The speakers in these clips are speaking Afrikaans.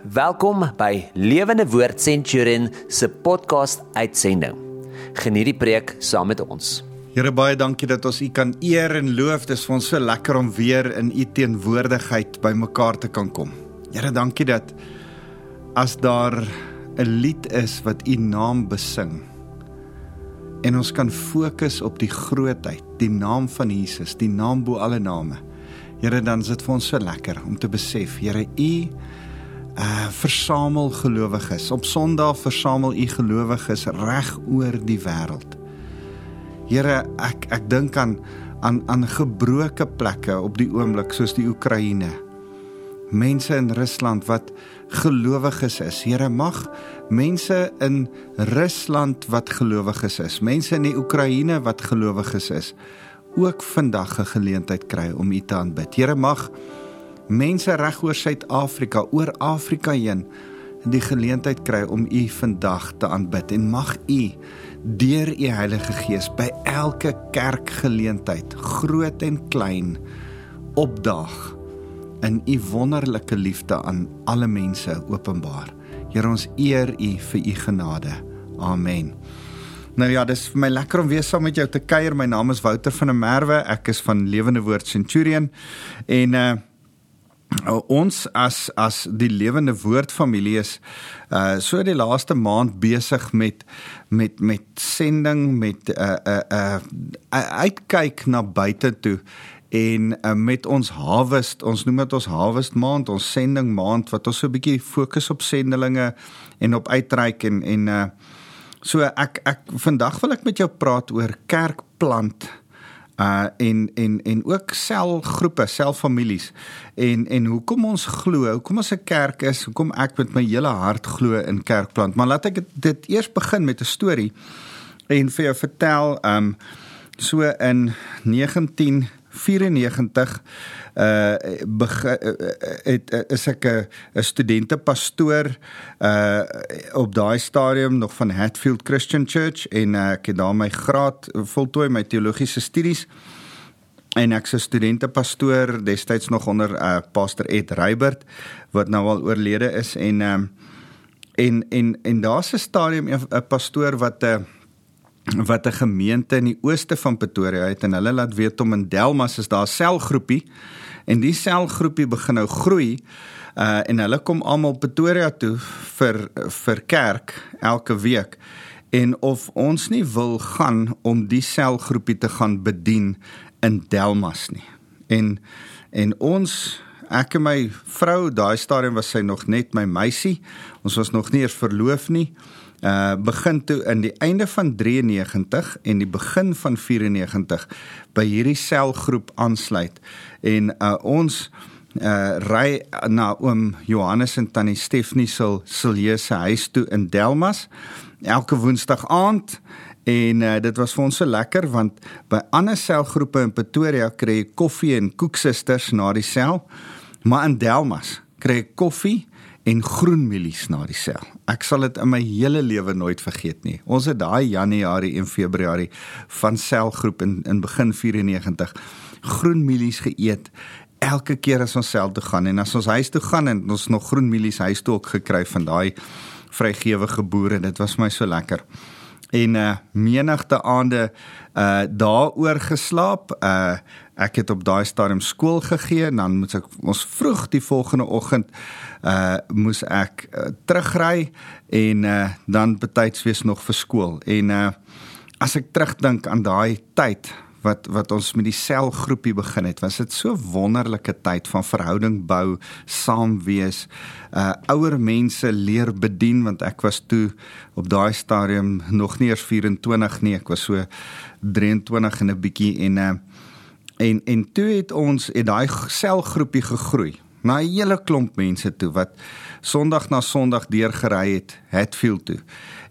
Welkom by Lewende Woord Centurion se podcast uitsending. Geniet die preek saam met ons. Here baie dankie dat ons U kan eer en loof. Dit is vir ons so lekker om weer in U teenwoordigheid bymekaar te kan kom. Here dankie dat as daar 'n lied is wat U naam besing en ons kan fokus op die grootheid, die naam van Jesus, die naam bo alle name. Here dan is dit vir ons so lekker om te besef, Here U uh versamel gelowiges. Op Sondag versamel u gelowiges reg oor die wêreld. Here, ek ek dink aan aan aan gebroke plekke op die oomblik soos die Oekraïne. Mense in Rusland wat gelowiges is. Here, mag mense in Rusland wat gelowiges is, mense in die Oekraïne wat gelowiges is, ook vandag 'n geleentheid kry om U te aanbid. Here, mag mense reg oor Suid-Afrika, oor Afrika heen die geleentheid kry om U vandag te aanbid en mag U deur U Heilige Gees by elke kerkgeleentheid, groot en klein, opdaag in U wonderlike liefde aan alle mense openbaar. Here ons eer U vir U genade. Amen. Nou ja, dis vir my lekker om weer saam met jou te kuier. My naam is Wouter van der Merwe. Ek is van Lewende Woord Centurion en uh ons as as die lewende woord familie is uh so die laaste maand besig met met met sending met 'n uh, 'n uh, 'n uh, uitkyk na buite toe en uh, met ons harvest ons noem dit ons harvest maand ons sending maand wat ons so 'n bietjie fokus op sendelinge en op uitreik en en uh so ek ek vandag wil ek met jou praat oor kerkplant uh en en en ook selgroepe, selfamilies. En en hoekom ons glo, hoekom ons 'n kerk is, hoekom ek met my hele hart glo in kerkplant. Maar laat ek dit eers begin met 'n storie en vir jou vertel um so in 1994 uh begin uh, het uh, is ek 'n studente pastoor uh op daai stadium nog van Hatfield Christian Church en uh, ek het daar my graad voltooi my teologiese studies. En ek's 'n studente pastoor destyds nog onder uh pastor Ed Reibert wat nou al oorlede is. En um en en en daar's 'n stadium 'n pastoor wat 'n uh, wat 'n gemeente in die ooste van Pretoria het en hulle laat weet om in Delmas is daar 'n selgroepie en die selgroepie begin nou groei uh en hulle kom almal Pretoria toe vir vir kerk elke week en of ons nie wil gaan om die selgroepie te gaan bedien in Delmas nie. En en ons ek en my vrou daai stadium was sy nog net my meisie. Ons was nog nie eers verloof nie. Uh begin toe in die einde van 93 en die begin van 94 by hierdie selgroep aansluit. En uh ons uh ry na oom Johannes en tannie Stefanie se Siljeuse huis toe in Delmas elke woensdag aand. En uh, dit was vir ons so lekker want by ander selgroepe in Pretoria kry jy koffie en koeksisters na die sel maar in Delmas kry jy koffie en groenmielies na die sel. Ek sal dit in my hele lewe nooit vergeet nie. Ons het daai Januarie en Februarie van selgroep in in begin 94 groenmielies geëet elke keer as ons sel toe gaan en as ons huis toe gaan en ons nog groenmielies huis toe ook gekry van daai vrygewige boere. Dit was my so lekker. En uh menigte aande uh daaroor geslaap. Uh ek het op daai stadium skool gegee en dan moet ek ons vroeg die volgende oggend uh moes ek uh, terugry en uh dan betyds wees nog vir skool. En uh as ek terugdink aan daai tyd wat wat ons met die selgroepie begin het, was dit so wonderlike tyd van verhouding bou, saam wees, uh ouer mense leer bedien want ek was toe op daai stadium nog nie eers 24 nie, ek was so 23 en 'n bietjie en uh en en toe het ons het daai selgroepie gegroei na 'n hele klomp mense toe wat Sondag na Sondag deurgery het Hatfield toe.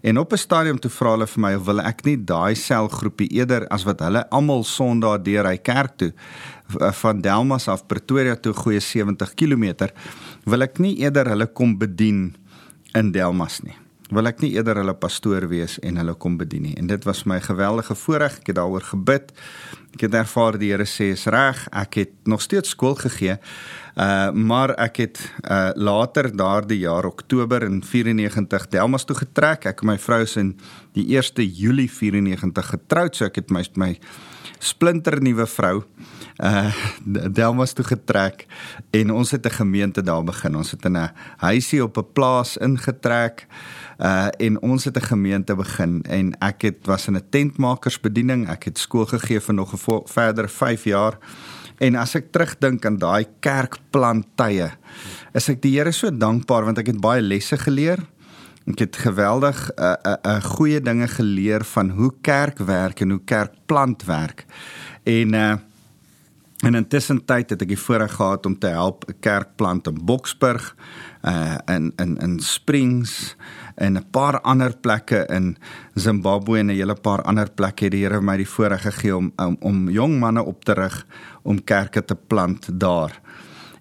En op 'n stadium toe vra hulle vir my of wil ek nie daai selgroepie eerder as wat hulle almal Sondag deur hy kerk toe van Delmas af Pretoria toe goeie 70 km wil ek nie eerder hulle kom bedien in Delmas nie wil ek nie eerder hulle pastoor wees en hulle kom bedien nie. En dit was my geweldige voorreg. Ek het daaroor gebid Ek het ervaar die Here sê is reg. Ek het nog steeds skool gegee. Uh maar ek het uh later daardie jaar Oktober in 94 Delmas toe getrek. Ek en my vrou is in die 1 Julie 94 getroud, so ek het my my splinter nuwe vrou uh Delmas toe getrek en ons het 'n gemeente daar begin. Ons het in 'n huisie op 'n plaas ingetrek uh en ons het 'n gemeente begin en ek het was in 'n tentmakersbediening. Ek het skool gegee vir nog 'n verder 5 jaar. En as ek terugdink aan daai kerkplantye, is ek die Here so dankbaar want ek het baie lesse geleer. Ek het geweldig 'n uh, 'n uh, uh, goeie dinge geleer van hoe kerk werk en hoe kerkplant werk. En uh En intussen tyd het ek voorreg gehad om te help 'n kerk plant in Boksburg, uh in in in Springs en 'n paar ander plekke in Zimbabwe en 'n hele paar ander plekke het die Here my die voorreg gegee om om, om jong manne op te rig om kerke te plant daar.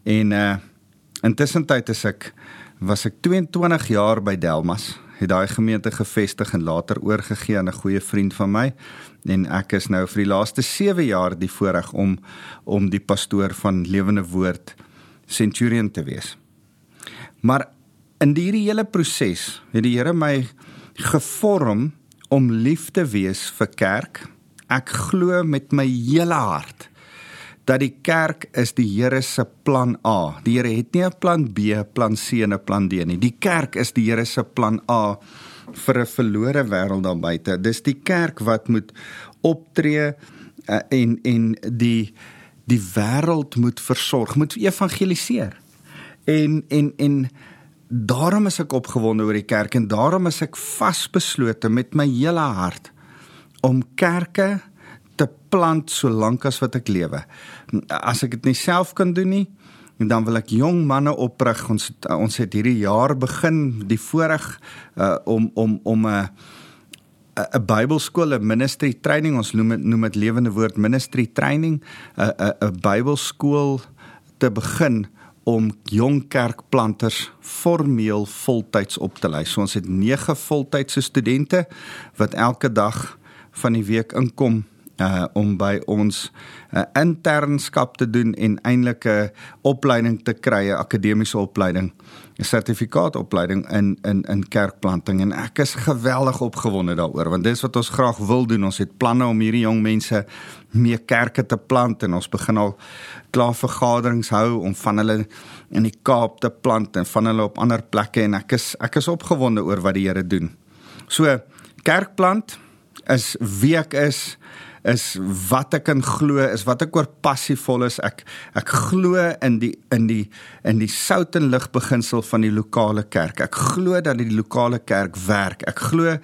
En uh intussen tyd is ek was ek 22 jaar by Delmas het daai gemeente gevestig en later oorgegee aan 'n goeie vriend van my en ek is nou vir die laaste 7 jaar die voorreg om om die pastoor van Lewende Woord Centurion te wees. Maar in hierdie hele proses het die Here my gevorm om lief te wees vir kerk. Ek glo met my hele hart dat die kerk is die Here se plan A. Die Here het nie 'n plan B, plan C en 'n plan D nie. Die kerk is die Here se plan A vir 'n verlore wêreld daar buite. Dis die kerk wat moet optree uh, en en die die wêreld moet versorg, moet evangeliseer. En en en daarom is ek opgewonde oor die kerk en daarom is ek vasbeslote met my hele hart om kerke plant solank as wat ek lewe. As ek dit nie self kan doen nie, dan wil ek jong manne oprig. Ons ons het hierdie jaar begin die voorreg uh, om om om 'n uh, 'n Bybelskool, 'n ministry training, ons noem dit noem dit lewende woord ministry training, 'n 'n 'n Bybelskool te begin om jong kerkplanters formeel voltyds op te lei. So ons het 9 voltydse studente wat elke dag van die week inkom uh om by ons 'n uh, internskap te doen en eintlik 'n opleiding te kry, 'n akademiese opleiding, 'n sertifikaatopleiding in in in kerkplanting en ek is geweldig opgewonde daaroor want dis wat ons graag wil doen. Ons het planne om hierdie jong mense meer kerke te plant en ons begin al klaar vergaderings hou om van hulle in die Kaap te plant en van hulle op ander plekke en ek is ek is opgewonde oor wat die Here doen. So kerkplant is wie ek is is wat ek in glo is wat ek oor passievol is. Ek ek glo in die in die in die sout en lig beginsel van die lokale kerk. Ek glo dat die lokale kerk werk. Ek glo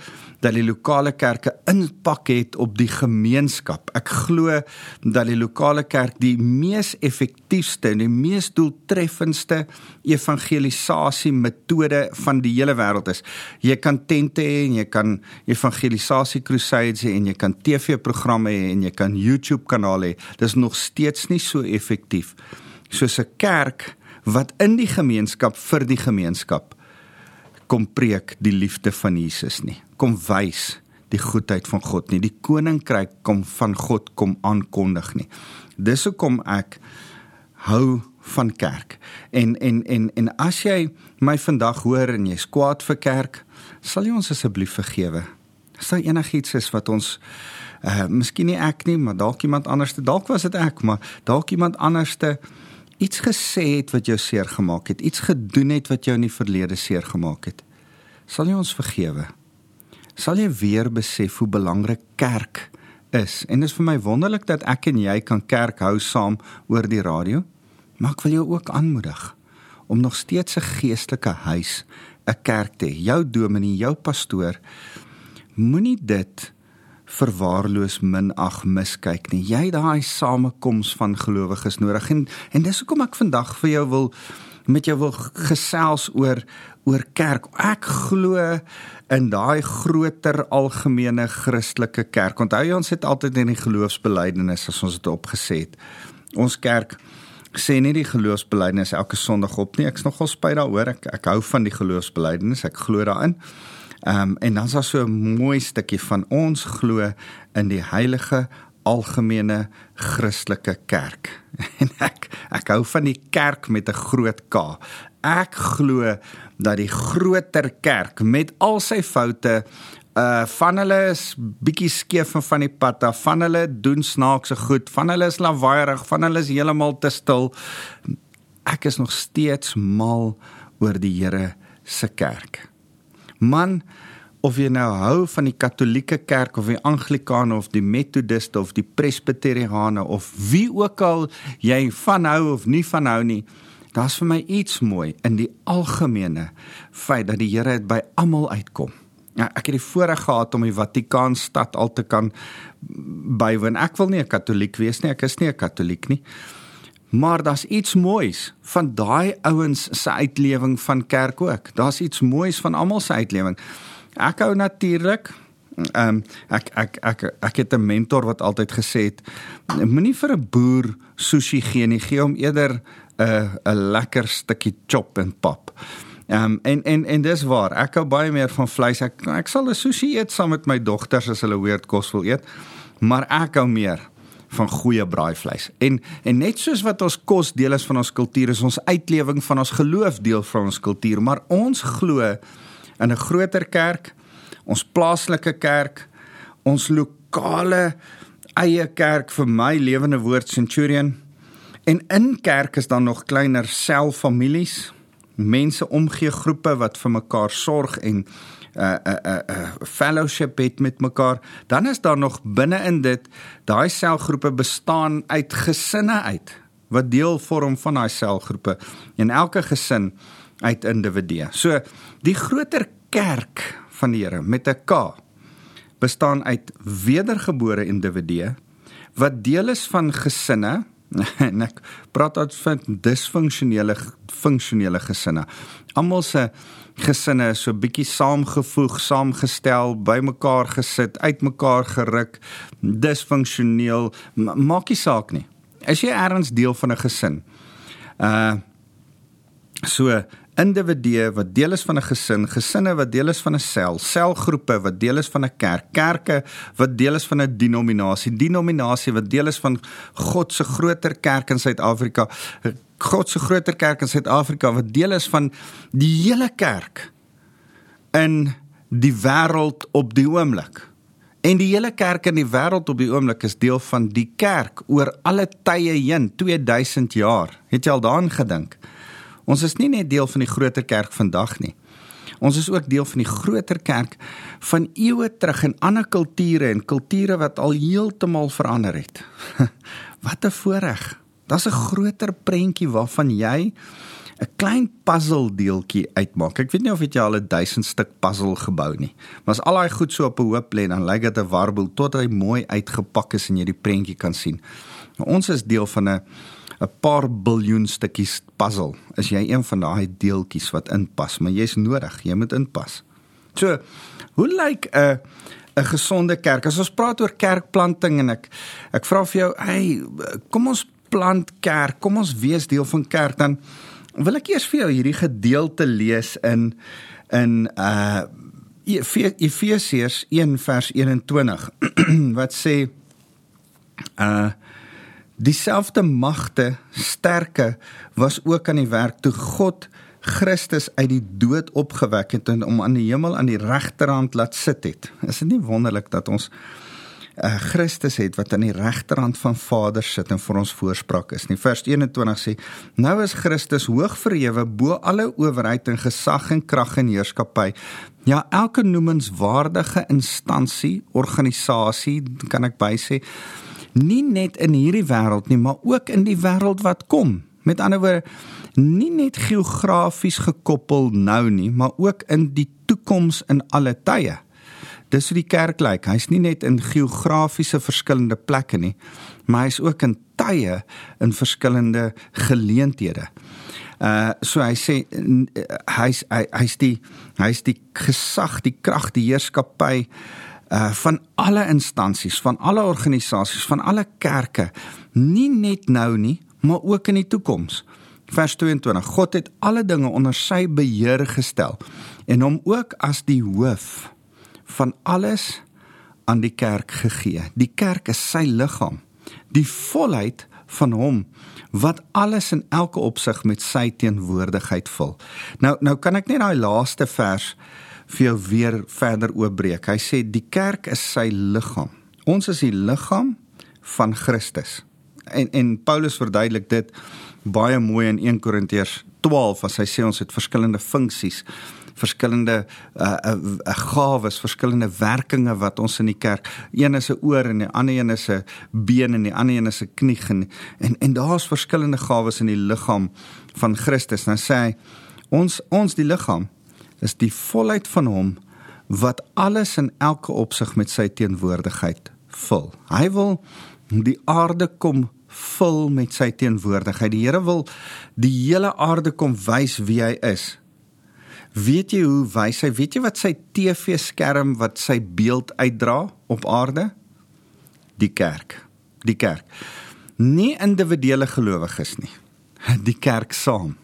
dat die lokale kerke impak het op die gemeenskap. Ek glo dat die lokale kerk die mees effektiefste en die mees doeltreffendste evangelisasie metode van die hele wêreld is. Jy kan tente hê en jy kan evangelisasie crusades hê en jy kan TV-programme hê en jy kan YouTube kanale hê. Dis nog steeds nie so effektief soos 'n kerk wat in die gemeenskap vir die gemeenskap kom preek die liefde van Jesus nie. Kom wys die goedheid van God nie. Die koninkryk kom van God kom aankondig nie. Dis hoekom ek hou van kerk. En en en en as jy my vandag hoor en jy's kwaad vir kerk, sal jy ons asseblief vergewe. As daar enigiets is wat ons uh miskien nie ek nie, maar dalk iemand anderste, dalk was dit ek, maar dalk iemand anderste iets gesê het wat jou seer gemaak het, iets gedoen het wat jou in die verlede seer gemaak het, sal jy ons vergewe? Sal jy weer besef hoe belangrik kerk is? En dit is vir my wonderlik dat ek en jy kan kerk hou saam oor die radio. Maar ek wil jou ook aanmoedig om nog steeds 'n geestelike huis, 'n kerk te hê. Jou dominee, jou pastoor moenie dit verwaarloos minag miskyk nie. Jy daai samekoms van gelowiges nodig en en dis hoekom ek vandag vir jou wil met jou wil gesels oor oor kerk. Ek glo in daai groter algemene Christelike kerk. Onthou jy ons het altyd in die geloofsbelijdenis as ons dit opgeset. Ons kerk sê nie die geloofsbelijdenis elke Sondag op nie. Ek's nogal spyt daaroor. Ek ek hou van die geloofsbelijdenis. Ek glo daarin. Ehm um, en dan is daar so 'n mooi stukkie van ons glo in die heilige algemene Christelike kerk. En ek ek hou van die kerk met 'n groot K. Ek glo dat die groter kerk met al sy foute uh van hulle is bietjie skeef van die pad af, van hulle doen snaakse goed, van hulle is lawaaiig, van hulle is heeltemal te stil. Ek is nog steeds mal oor die Here se kerk. Man, of jy nou hou van die Katolieke Kerk of die Anglikane of die Methodiste of die Presbyteriane of wie ook al jy van hou of nie van hou nie, daar's vir my iets mooi in die algemene feit dat die Here dit by almal uitkom. Ja, ek het die voorreg gehad om die Vatikaanstad al te kan bywoon. Ek wil nie 'n Katoliek wees nie, ek is nie 'n Katoliek nie. Maar daar's iets moois van daai ouens se uitlewing van kerk ook. Daar's iets moois van almal se uitlewing. Ek hou natuurlik ehm um, ek ek ek ek het 'n mentor wat altyd gesê het moenie vir 'n boer sushi gee nie, gee hom eerder 'n 'n lekker stukkie chop en pap. Ehm um, en en en dis waar. Ek hou baie meer van vleis. Ek ek sal 'n sushi eet saam met my dogters as hulle weird kos wil eet. Maar ek hou meer van goeie braaivleis. En en net soos wat ons kos deel is van ons kultuur, is ons uitlewing van ons geloof deel van ons kultuur, maar ons glo in 'n groter kerk, ons plaaslike kerk, ons lokale eie kerk vir my lewende woord Centurion. En in kerk is dan nog kleiner selffamilies, mense omgee groepe wat vir mekaar sorg en uh, uh, uh, fellowship het met mekaar. Dan is daar nog binne in dit daai selgroepe bestaan uit gesinne uit wat deel vorm van daai selgroepe. En elke gesin uit individue. So die groter kerk van die Here met 'n K bestaan uit wedergebore individue wat deel is van gesinne en ek praat uit van disfunksionele funksionele gesinne. Almal se gesinne so bietjie saamgevoeg, saamgestel, bymekaar gesit, uitmekaar geruk, disfunksioneel, maak nie saak nie. As jy ergens deel van 'n gesin. Uh so individue wat deel is van 'n gesin, gesinne wat deel is van 'n sel, selgroepe wat deel is van 'n kerk, kerke wat deel is van 'n denominasie, denominasie wat deel is van God se groter kerk in Suid-Afrika, God se groter kerk in Suid-Afrika wat deel is van die hele kerk in die wêreld op die oomblik. En die hele kerk in die wêreld op die oomblik is deel van die kerk oor alle tye heen, 2000 jaar. Het jy al daaraan gedink? Ons is nie net deel van die groter kerk vandag nie. Ons is ook deel van die groter kerk van eeue terug in ander kulture en kulture wat al heeltemal verander het. wat 'n voorreg. Daar's 'n groter prentjie waarvan jy 'n klein puzzle deeltjie uitmaak. Ek weet nie of jy al 'n 1000 stuk puzzle gebou nie. Maar as al daai goed so op 'n hoop lê, dan lyk dit 'n warboel tot hy mooi uitgepak is en jy die prentjie kan sien. Nou, ons is deel van 'n 'n paar biljoen stukkies puzzle. Is jy een van daai deeltjies wat inpas, maar jy's nodig, jy moet inpas. So, hoe lyk 'n 'n gesonde kerk? As ons praat oor kerkplanting en ek ek vra vir jou, hey, kom ons plant kerk, kom ons wees deel van kerk dan wil ek eers vir jou hierdie gedeelte lees in in uh Efesiërs 1 vers 21 wat sê uh Dieselfde magte, sterke was ook aan die werk toe God Christus uit die dood opgewek het en om aan die hemel aan die regterhand laat sit het. Is dit nie wonderlik dat ons uh, Christus het wat aan die regterhand van Vader sit en vir ons voorspraak is nie. Vers 21 sê: Nou is Christus hoog verhewe bo alle owerheid en gesag en krag en heerskappy. Ja, elke noemenswaardige instansie, organisasie, kan ek bysê, nie net in hierdie wêreld nie, maar ook in die wêreld wat kom. Met ander woorde, nie net geografies gekoppel nou nie, maar ook in die toekoms in alle tye. Dis hoe die kerk lyk. Hy's nie net in geografiese verskillende plekke nie, maar hy's ook in tye in verskillende geleenthede. Uh so hy sê hy's hy's die hy's die gesag, die krag, die heerskappy uh van alle instansies, van alle organisasies, van alle kerke, nie net nou nie, maar ook in die toekoms. Vers 22: God het alle dinge onder sy beheer gestel en hom ook as die hoof van alles aan die kerk gegee. Die kerk is sy liggaam. Die volheid van hom wat alles in elke opsig met sy teenwoordigheid vul. Nou nou kan ek net daai laaste vers vir jou weer verder oopbreek. Hy sê die kerk is sy liggaam. Ons is die liggaam van Christus. En en Paulus verduidelik dit baie mooi in 1 Korintiërs 12 as hy sê ons het verskillende funksies verskillende uh, uh, uh gawes, verskillende werkinge wat ons in die kerk. Een is 'n oor en die ander een is 'n been en die ander een is 'n knie en en, en daar's verskillende gawes in die liggaam van Christus. Nou sê hy ons ons die liggaam is die volheid van hom wat alles in elke opsig met sy teenwoordigheid vul. Hy wil die aarde kom vul met sy teenwoordigheid. Die Here wil die hele aarde kom wys wie hy is. Weet jy hoe wys hy? Weet jy wat sy TV-skerm wat sy beeld uitdra op aarde? Die kerk. Die kerk. Nie individuele gelowiges nie. Die kerk saam.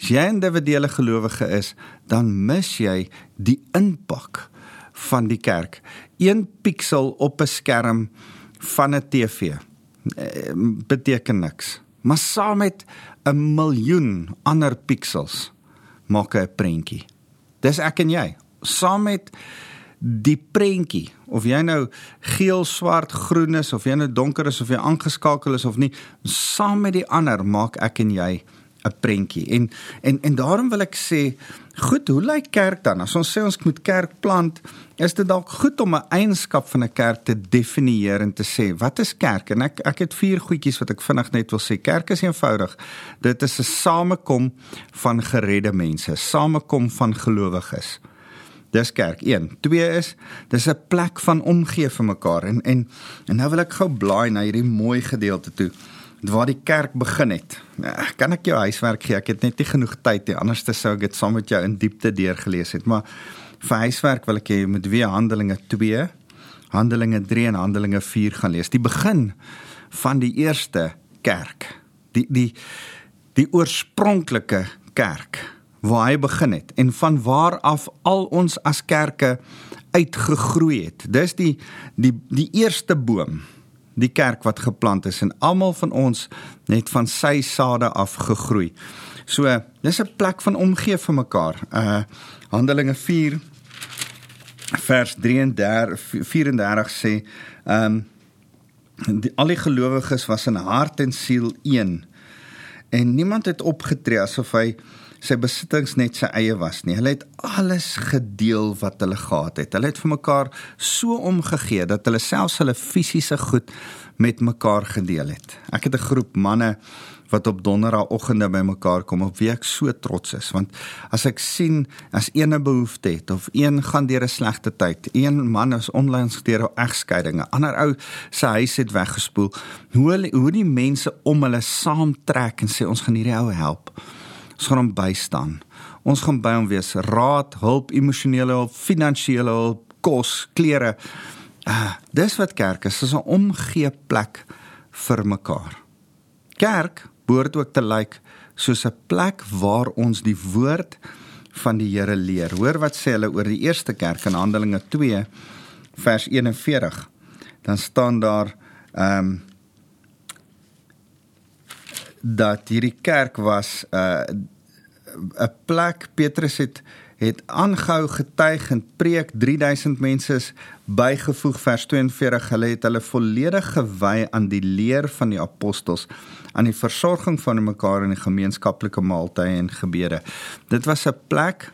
As jy 'n individuele gelowige is, dan mis jy die impak van die kerk. Een piksel op 'n skerm van 'n TV eh, beteken niks. Maar saam met 'n miljoen ander piksels maak 'n prentjie. Dis ek en jy. Saam met die prentjie of jy nou geel, swart, groen is of jy nou donker is of jy aangeskakel is of nie, saam met die ander maak ek en jy 'n prentjie. En en en daarom wil ek sê, goed, hoe lyk kerk dan? As ons sê ons moet kerk plant, is dit dalk goed om 'n eienskap van 'n kerk te definieer en te sê, wat is kerk? En ek ek het vier goedjies wat ek vinnig net wil sê. Kerk is eenvoudig. Dit is 'n samekom van geredde mense, samekom van gelowiges. Dis kerk 1. 2 is dis 'n plek van omgee vir mekaar en en en nou wil ek gou blaai na hierdie mooi gedeelte toe waar die kerk begin het. Ja, kan ek jou huiswerk gee? Ek het net nie genoeg tyd nie. Anders sou ek dit saam met jou in diepte deurgelees het. Maar vir huiswerk wil ek hê jy moet weer Handelinge 2, Handelinge 3 en Handelinge 4 gaan lees. Die begin van die eerste kerk. Die die die oorspronklike kerk waar hy begin het en van waar af al ons as kerke uitgegroei het. Dis die die die eerste boom die kerk wat geplant is en almal van ons net van sy sade af gegroei. So, dis 'n plek van omgee vir mekaar. Uh Handelinge 4 vers 33 34 sê, ehm um, die al die gelowiges was in hart en siel een. En niemand het opgetree asof hy sy besittings net sy eie was nie. Hulle het alles gedeel wat hulle gehad het. Hulle het vir mekaar so omgegee dat hulle selfs hulle fisiese goed met mekaar gedeel het. Ek het 'n groep manne wat op donderdagoggende by mekaar kom op wie ek so trots is want as ek sien as een 'n behoefte het of een gaan deur 'n slegte tyd, een man is onlangs deur 'n egskeiding, 'n ander ou se huis het weggespoel, hoe hoe die mense om hulle saamtrek en sê ons gaan hierdie ou help. Ons gaan hom bystaan. Ons gaan by hom wees, raad, hulp, emosionele hulp, finansiële hulp, kos, klere. Ah, dis wat kerk is, is 'n omgee plek vir mekaar. Kerk behoort ook te lyk soos 'n plek waar ons die woord van die Here leer. Hoor wat sê hulle oor die eerste kerk in Handelinge 2 vers 41. Dan staan daar ehm um, dat hierdie kerk was uh, 'n plek. Petrus het het aangehou getuig en preek. 3000 mense is bygevoeg. Vers 42 hulle het hulle volledig gewy aan die leer van die apostels aan die versorging van mekaar in die gemeenskaplike maaltye en gebede. Dit was 'n plek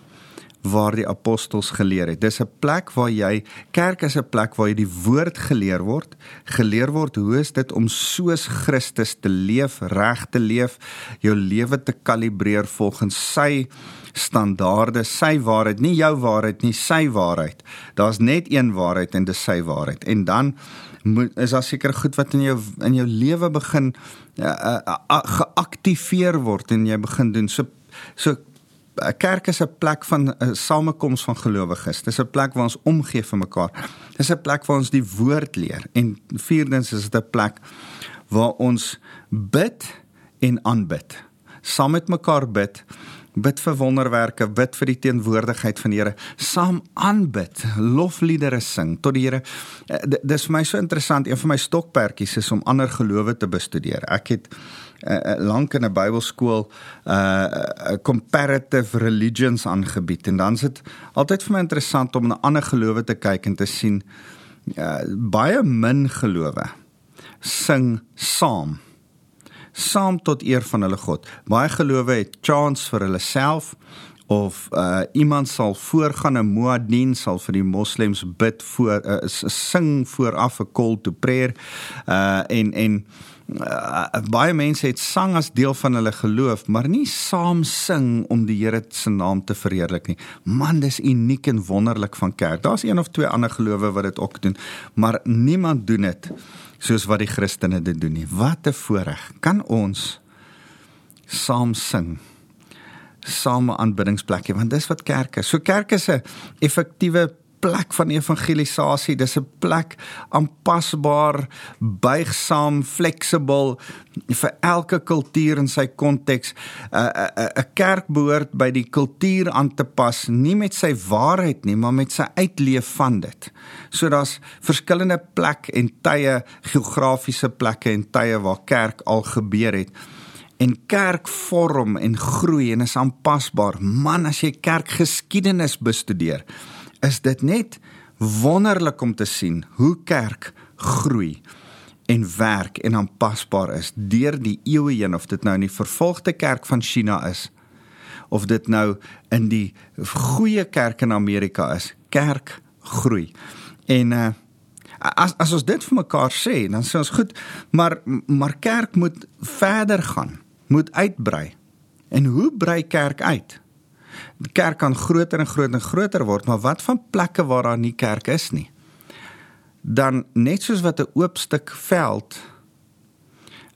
waar die apostels geleer het. Dis 'n plek waar jy kerk is 'n plek waar jy die woord geleer word, geleer word hoe is dit om soos Christus te leef, reg te leef, jou lewe te kalibreer volgens sy standaarde, sy waarheid, nie jou waarheid nie, sy waarheid. Daar's net een waarheid en dis sy waarheid. En dan moet is daar seker goed wat in jou in jou lewe begin uh, uh, uh, geaktiveer word en jy begin doen. So so 'n kerk is 'n plek van 'n uh, samekoms van gelowiges. Dis 'n plek waar ons omgee vir mekaar. Dis 'n plek waar ons die woord leer. En vierdens is dit 'n plek waar ons bid en aanbid. Saam met mekaar bid, bid vir wonderwerke, bid vir die teenwoordigheid van die Here, saam aanbid, lofliedere sing tot die Here. Eh, dis vir my so interessant, een van my stokperdjies is om ander gelowe te bestudeer. Ek het uh, lank in 'n Bybelskool uh comparative religions aangebied en dan is dit altyd vir my interessant om na ander gelowe te kyk en te sien uh, baie min gelowe sing saam saam tot eer van hulle God. Baie gelowe het chants vir hulle self of uh iemand sal voorgaan 'n muaddin sal vir die moslems bid voor uh, sing vooraf 'n call to prayer uh en en uh, baie mense het sang as deel van hulle geloof, maar nie saam sing om die Here se naam te verheerlik nie. Man, dis uniek en wonderlik van kerk. Daar's een of twee ander gelowe wat dit ook doen, maar niemand doen dit soos wat die Christene dit doen nie. Wat 'n voorreg. Kan ons saam sing? same aanbiddingsplekke want dis wat kerk is. So kerk is 'n effektiewe plek van evangelisasie. Dis 'n plek aanpasbaar, buigsaam, fleksibel vir elke kultuur in sy konteks. 'n 'n 'n kerk behoort by die kultuur aan te pas, nie met sy waarheid nie, maar met sy uitleef van dit. So daar's verskillende plek en tye, geografiese plekke en tye waar kerk al gebeur het en kerk vorm en groei en is aanpasbaar. Man, as jy kerkgeskiedenis bestudeer, is dit net wonderlik om te sien hoe kerk groei en werk en aanpasbaar is deur die eeue heen of dit nou in die vervolgde kerk van China is of dit nou in die goeie kerk in Amerika is. Kerk groei. En uh, as as ons dit vir mekaar sê dan sê ons goed maar maar kerk moet verder gaan moet uitbrei. En hoe brei kerk uit die kerk kan groter en groter en groter word, maar wat van plekke waar daar nie kerk is nie? Dan net soos wat 'n oop stuk veld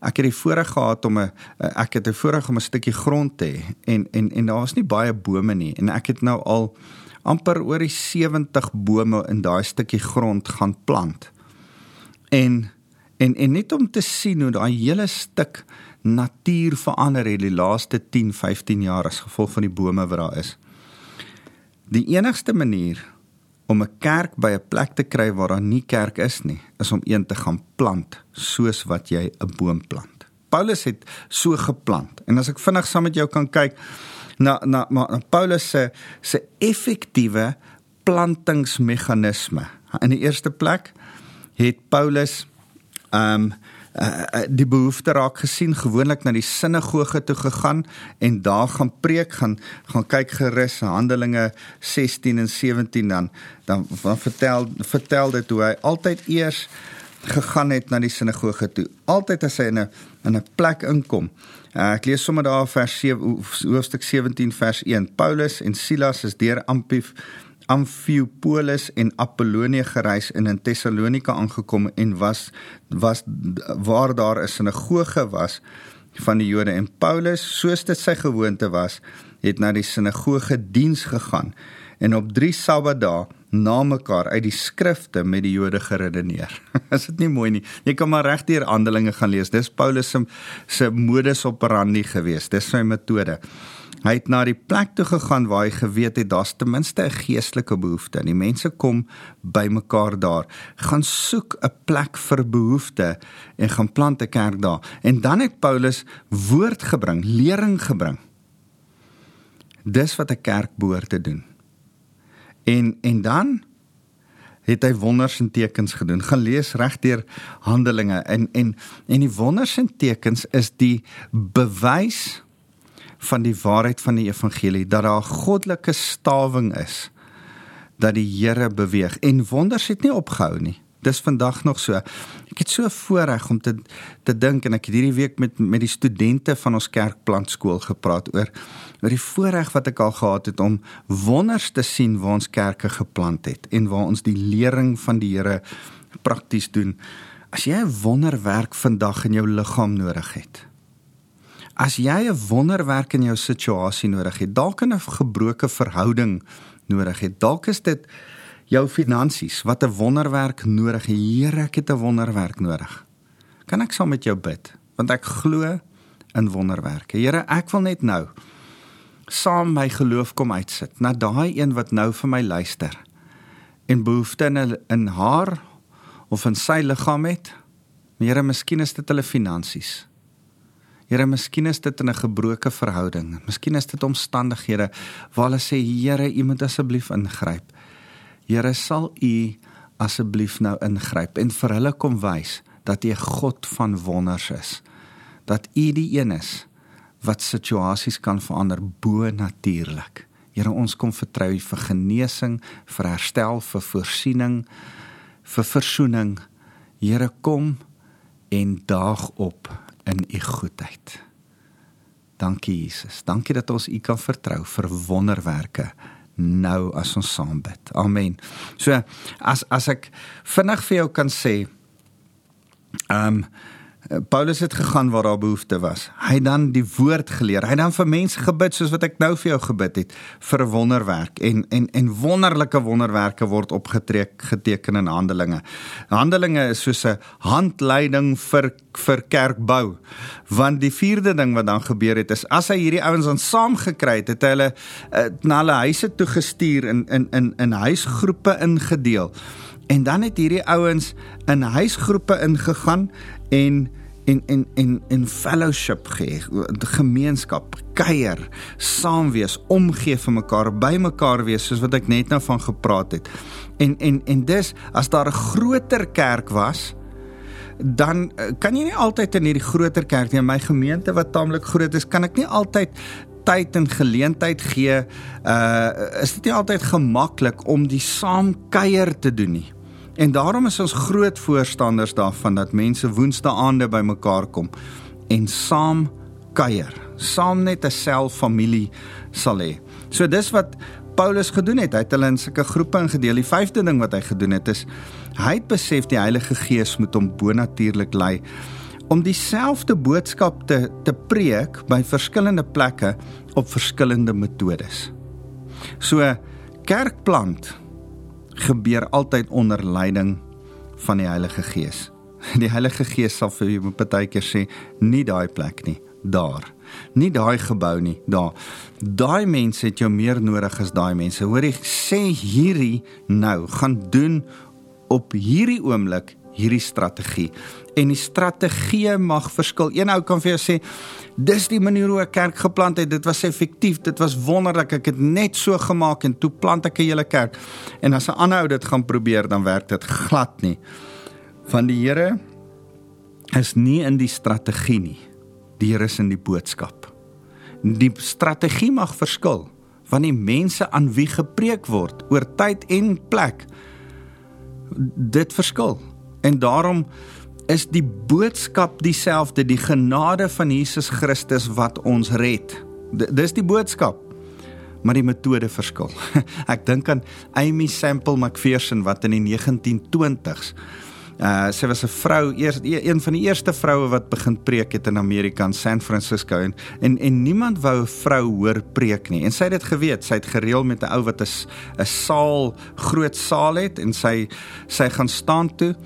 Ek het die voorreg gehad om 'n ek het 'n voorreg om 'n stukkie grond te hê en en en daar was nie baie bome nie en ek het nou al amper oor die 70 bome in daai stukkie grond gaan plant. En en en net om te sien hoe daai hele stuk natuur verander het die laaste 10, 15 jaar as gevolg van die bome wat daar is. Die enigste manier om 'n kerk by 'n plek te kry waar daar nie kerk is nie, is om een te gaan plant soos wat jy 'n boom plant. Paulus het so geplant. En as ek vinnig saam met jou kan kyk na na maar Paulus se se effektiewe plantingsmeganisme. In die eerste plek het Paulus ehm um, uh, die behoefte raak gesien gewoonlik na die sinagoge toe gegaan en daar gaan preek gaan gaan kyk gerus Handelinge 16 en 17 dan. Dan, dan vertel vertel dit hoe hy altyd eers gegaan het na die sinagoge toe. Altyd as hy in 'n in 'n plek inkom. Uh, ek lees sommer daar vers 7 hoofstuk 17 vers 1 Paulus en Silas is deur Amphif Amphipolis en Apollonie gereis en in Tessalonika aangekom en was was waar daar 'n sinagoge was van die Jode en Paulus soos dit sy gewoonte was het na die sinagoge diens gegaan en op 3 Sabbatdae na mekaar uit die skrifte met die Jode geredeneer. Is dit nie mooi nie? Jy kan maar regdeur Handelinge gaan lees. Dis Paulus se se modus operandi geweest. Dis sy metode. Hy het na die plek toe gegaan waar hy geweet het daar's ten minste 'n geestelike behoefte. Die mense kom bymekaar daar, gaan soek 'n plek vir behoefte en gaan plant 'n kerk daar. En dan het Paulus woord gebring, lering gebring. Dis wat 'n kerk behoort te doen. En en dan het hy wonders en tekens gedoen. Gaan lees regdeur Handelinge en en en die wonders en tekens is die bewys van die waarheid van die evangelie dat daar 'n goddelike stawing is dat die Here beweeg en wonders het nie opgehou nie. Dis vandag nog so. Ek het so voorreg om te te dink en ek het hierdie week met met die studente van ons kerkplantskool gepraat oor oor die voorreg wat ek al gehad het om wonders te sien waar ons kerke geplant het en waar ons die lering van die Here prakties doen. As jy 'n wonderwerk vandag in jou liggaam nodig het, As jy 'n wonderwerk in jou situasie nodig het, dalk 'n gebroke verhouding nodig het, dalk is dit jou finansies wat 'n wonderwerk nodig het. Here, ek het 'n wonderwerk nodig. Kan ek saam met jou bid? Want ek glo in wonderwerke. Here, ek wil net nou saam my geloof kom uitsit na daai een wat nou vir my luister en behoefte in in haar of in sy liggaam het. Here, miskien is dit hulle finansies. Here, miskien is dit in 'n gebroke verhouding. Miskien is dit omstandighede waar hulle sê, Here, U moet asseblief ingryp. Here, sal U asseblief nou ingryp en vir hulle kom wys dat U 'n God van wonders is. Dat U die een is wat situasies kan verander bo natuurlik. Here ons kom vertrou vir genesing, vir herstel, vir voorsiening, vir verzoening. Here kom en daag op in U goedheid. Dankie Jesus. Dankie dat ons U kan vertrou vir wonderwerke nou as ons saam bid. Amen. So as as ek vinnig vir jou kan sê ehm um, Paulus het gegaan waar daar behoefte was. Hy het dan die woord geleer. Hy het dan vir mense gebid soos wat ek nou vir jou gebid het vir 'n wonderwerk en en en wonderlike wonderwerke word opgetrek geteken in Handelinge. Handelinge is soos 'n handleiding vir vir kerkbou. Want die vierde ding wat dan gebeur het is as hy hierdie ouens aan saamgekry het, het hy hulle uh, na hulle huise toe gestuur in in in in huisgroepe ingedeel. En dan het hierdie ouens in huisgroepe ingegaan en en en en en fellowship gee, gemeenskap, kuier, saam wees, omgee vir mekaar, by mekaar wees soos wat ek net nou van gepraat het. En en en dis as daar 'n groter kerk was, dan eh, kan jy nie altyd in hierdie groter kerk nie, in my gemeente wat taamlik groot is, kan ek nie altyd tyd en geleentheid gee. Uh is dit nie altyd gemaklik om die saamkuier te doen nie. En daarom is ons groot voorstanders daarvan dat mense woensdae aande bymekaar kom en saam kuier, saam net 'n selfamilie sal hê. So dis wat Paulus gedoen het. Hy het hulle in sulke groepe ingedeel. Die vyfde ding wat hy gedoen het is hy het besef die Heilige Gees moet hom bonatuurlik lei om dieselfde boodskap te te preek by verskillende plekke op verskillende metodes. So kerkplant gebeur altyd onder leiding van die Heilige Gees. Die Heilige Gees sal vir jou partykeer sê, nie daai plek nie, daar. Nie daai gebou nie, daar. Daai mense het jou meer nodig as daai mense. Hoor jy sê hierdie nou gaan doen op hierdie oomblik hierdie strategie. En die strategie mag verskil. Een ou kan vir jou sê dis die manier hoe 'n kerk geplant het. Dit was effektief. Dit was wonderlik. Ek het net so gemaak en toe plant ek 'n hele kerk. En as 'n ander ou dit gaan probeer, dan werk dit glad nie. Van die Here is nie in die strategie nie. Die Here is in die boodskap. Die strategie mag verskil van die mense aan wie gepreek word oor tyd en plek. Dit verskil. En daarom is die boodskap dieselfde, die genade van Jesus Christus wat ons red. D dis die boodskap. Maar die metode verskil. Ek dink aan Amy Semple McPherson wat in die 1920s Uh sy was 'n vrou, eers e, een van die eerste vroue wat begin preek het in Amerika in San Francisco en en, en niemand wou 'n vrou hoor preek nie. En sy het dit geweet. Sy het gereël met 'n ou wat 'n 'n saal, groot saal het en sy sy gaan staan toe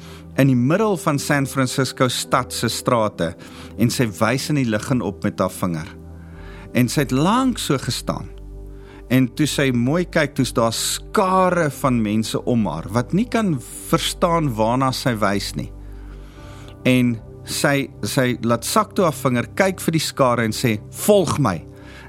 in die middel van San Francisco stad se strate en sy wys in die lig en op met haar vinger. En sy het lank so gestaan. En toe sy mooi kyk, toe's daar skare van mense om haar wat nie kan verstaan waarna sy wys nie. En sy sy laat sak toe haar vinger, kyk vir die skare en sê: "Volg my."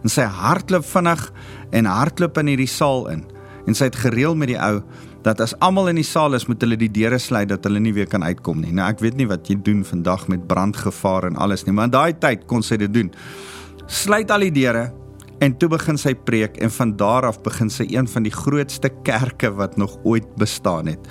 En sy hardloop vinnig en hardloop in hierdie saal in. En sy het gereël met die ou dat as almal in die saal is, moet hulle die deure sluit dat hulle nie weer kan uitkom nie. Nou ek weet nie wat jy doen vandag met brandgevaar en alles nie, maar in daai tyd kon sy dit doen. Sluit al die deure en toe begin sy preek en van daar af begin sy een van die grootste kerke wat nog ooit bestaan het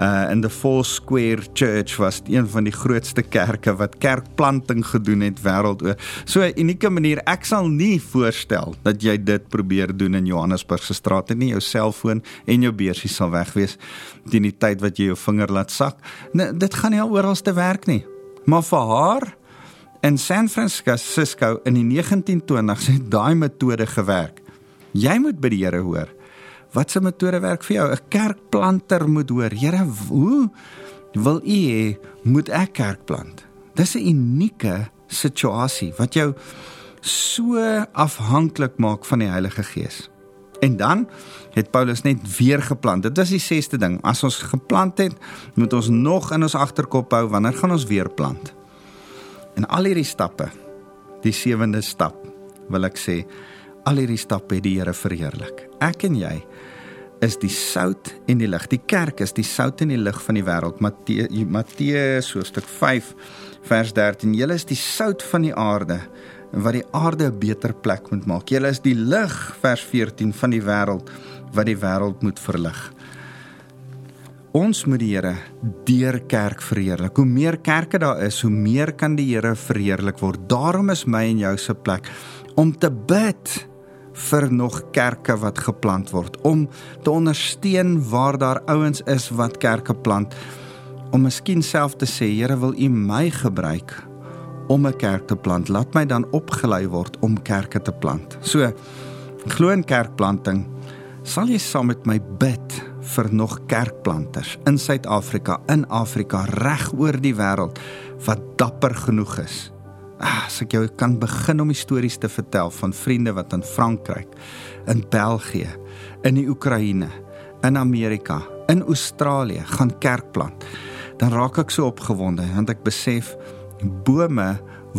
uh in the Four Square Church was een van die grootste kerke wat kerkplanting gedoen het wêreldoor. So 'n unieke manier. Ek sal nie voorstel dat jy dit probeer doen in Johannesburg se strate nie. Jou selfoon en jou beursie sal weg wees teen die tyd wat jy jou vinger laat sak. Nee, dit gaan nie oral te werk nie. Maar vir haar in San Francisco in die 1920s het daai metode gewerk. Jy moet by die Here hoor wat se metode werk vir jou? 'n Kerkplanter moet hoor. Here, hoe wil u hê moet ek kerk plant? Dis 'n unieke situasie wat jou so afhanklik maak van die Heilige Gees. En dan het Paulus net weer geplant. Dit was die sesde ding. As ons geplant het, moet ons nog in ons agterkop hou wanneer gaan ons weer plant. En al hierdie stappe, die sewende stap, wil ek sê, al hierdie stappe het die Here verheerlik. Ek en jy is die sout en die lig. Die kerk is die sout en die lig van die wêreld. Matteus hoofstuk 5 vers 13. Julle is die sout van die aarde wat die aarde 'n beter plek moet maak. Julle is die lig vers 14 van die wêreld wat die wêreld moet verlig. Ons moet die Here deur kerk verheerlik. Hoe meer kerke daar is, hoe meer kan die Here verheerlik word. Daarom is my en jou se plek om te bid vir nog kerke wat geplant word om te ondersteun waar daar ouens is wat kerke plant. Om miskien self te sê Here wil U my gebruik om 'n kerk te plant? Laat my dan opgelei word om kerke te plant. So glo in kerkplanting. Sal jy saam met my bid vir nog kerkplanters in Suid-Afrika in Afrika reg oor die wêreld wat dapper genoeg is as ek jou kan begin om stories te vertel van vriende wat in Frankryk, in België, in die Oekraïne, in Amerika, in Australië gaan kerk plant, dan raak ek so opgewonde want ek besef bome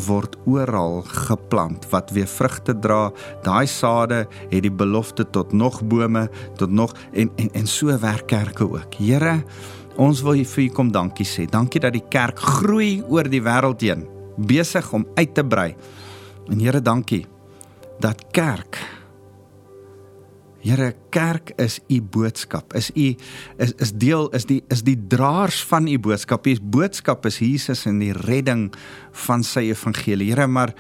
word oral geplant wat weer vrugte dra. Daai sade het die belofte tot nog bome, tot nog en en en so werk kerke ook. Here, ons wil vir U kom dankie sê. Dankie dat die kerk groei oor die wêreld heen besig om uit te brei. En Here, dankie dat kerk Here, kerk is u boodskap. Is u is is deel is die is die draers van u boodskap. U boodskap is Jesus en die redding van sy evangelie. Here, maar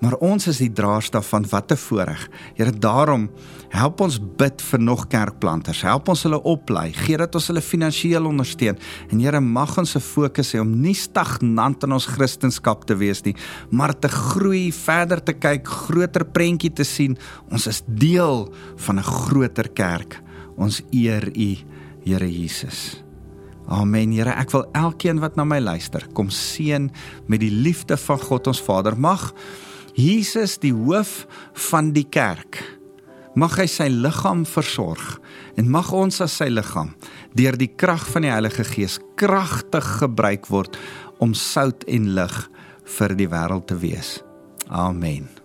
maar ons is die draers daarvan wat 'n voorreg. Here daarom help ons bid vir nog kerkplanters. Help ons hulle oplei. Gee dat ons hulle finansiëel ondersteun. En Here mag ons se fokus hê om nie stagnant in ons kristendom te wees nie, maar te groei, verder te kyk, groter prentjie te sien. Ons is deel van 'n groter kerk. Ons eer U, Here Jesus. Amen. Here, ek wil elkeen wat na my luister, kom seën met die liefde van God ons Vader. Mag Jesus die hoof van die kerk. Mag hy sy liggaam versorg en mag ons as sy liggaam deur die krag van die Heilige Gees kragtig gebruik word om sout en lig vir die wêreld te wees. Amen.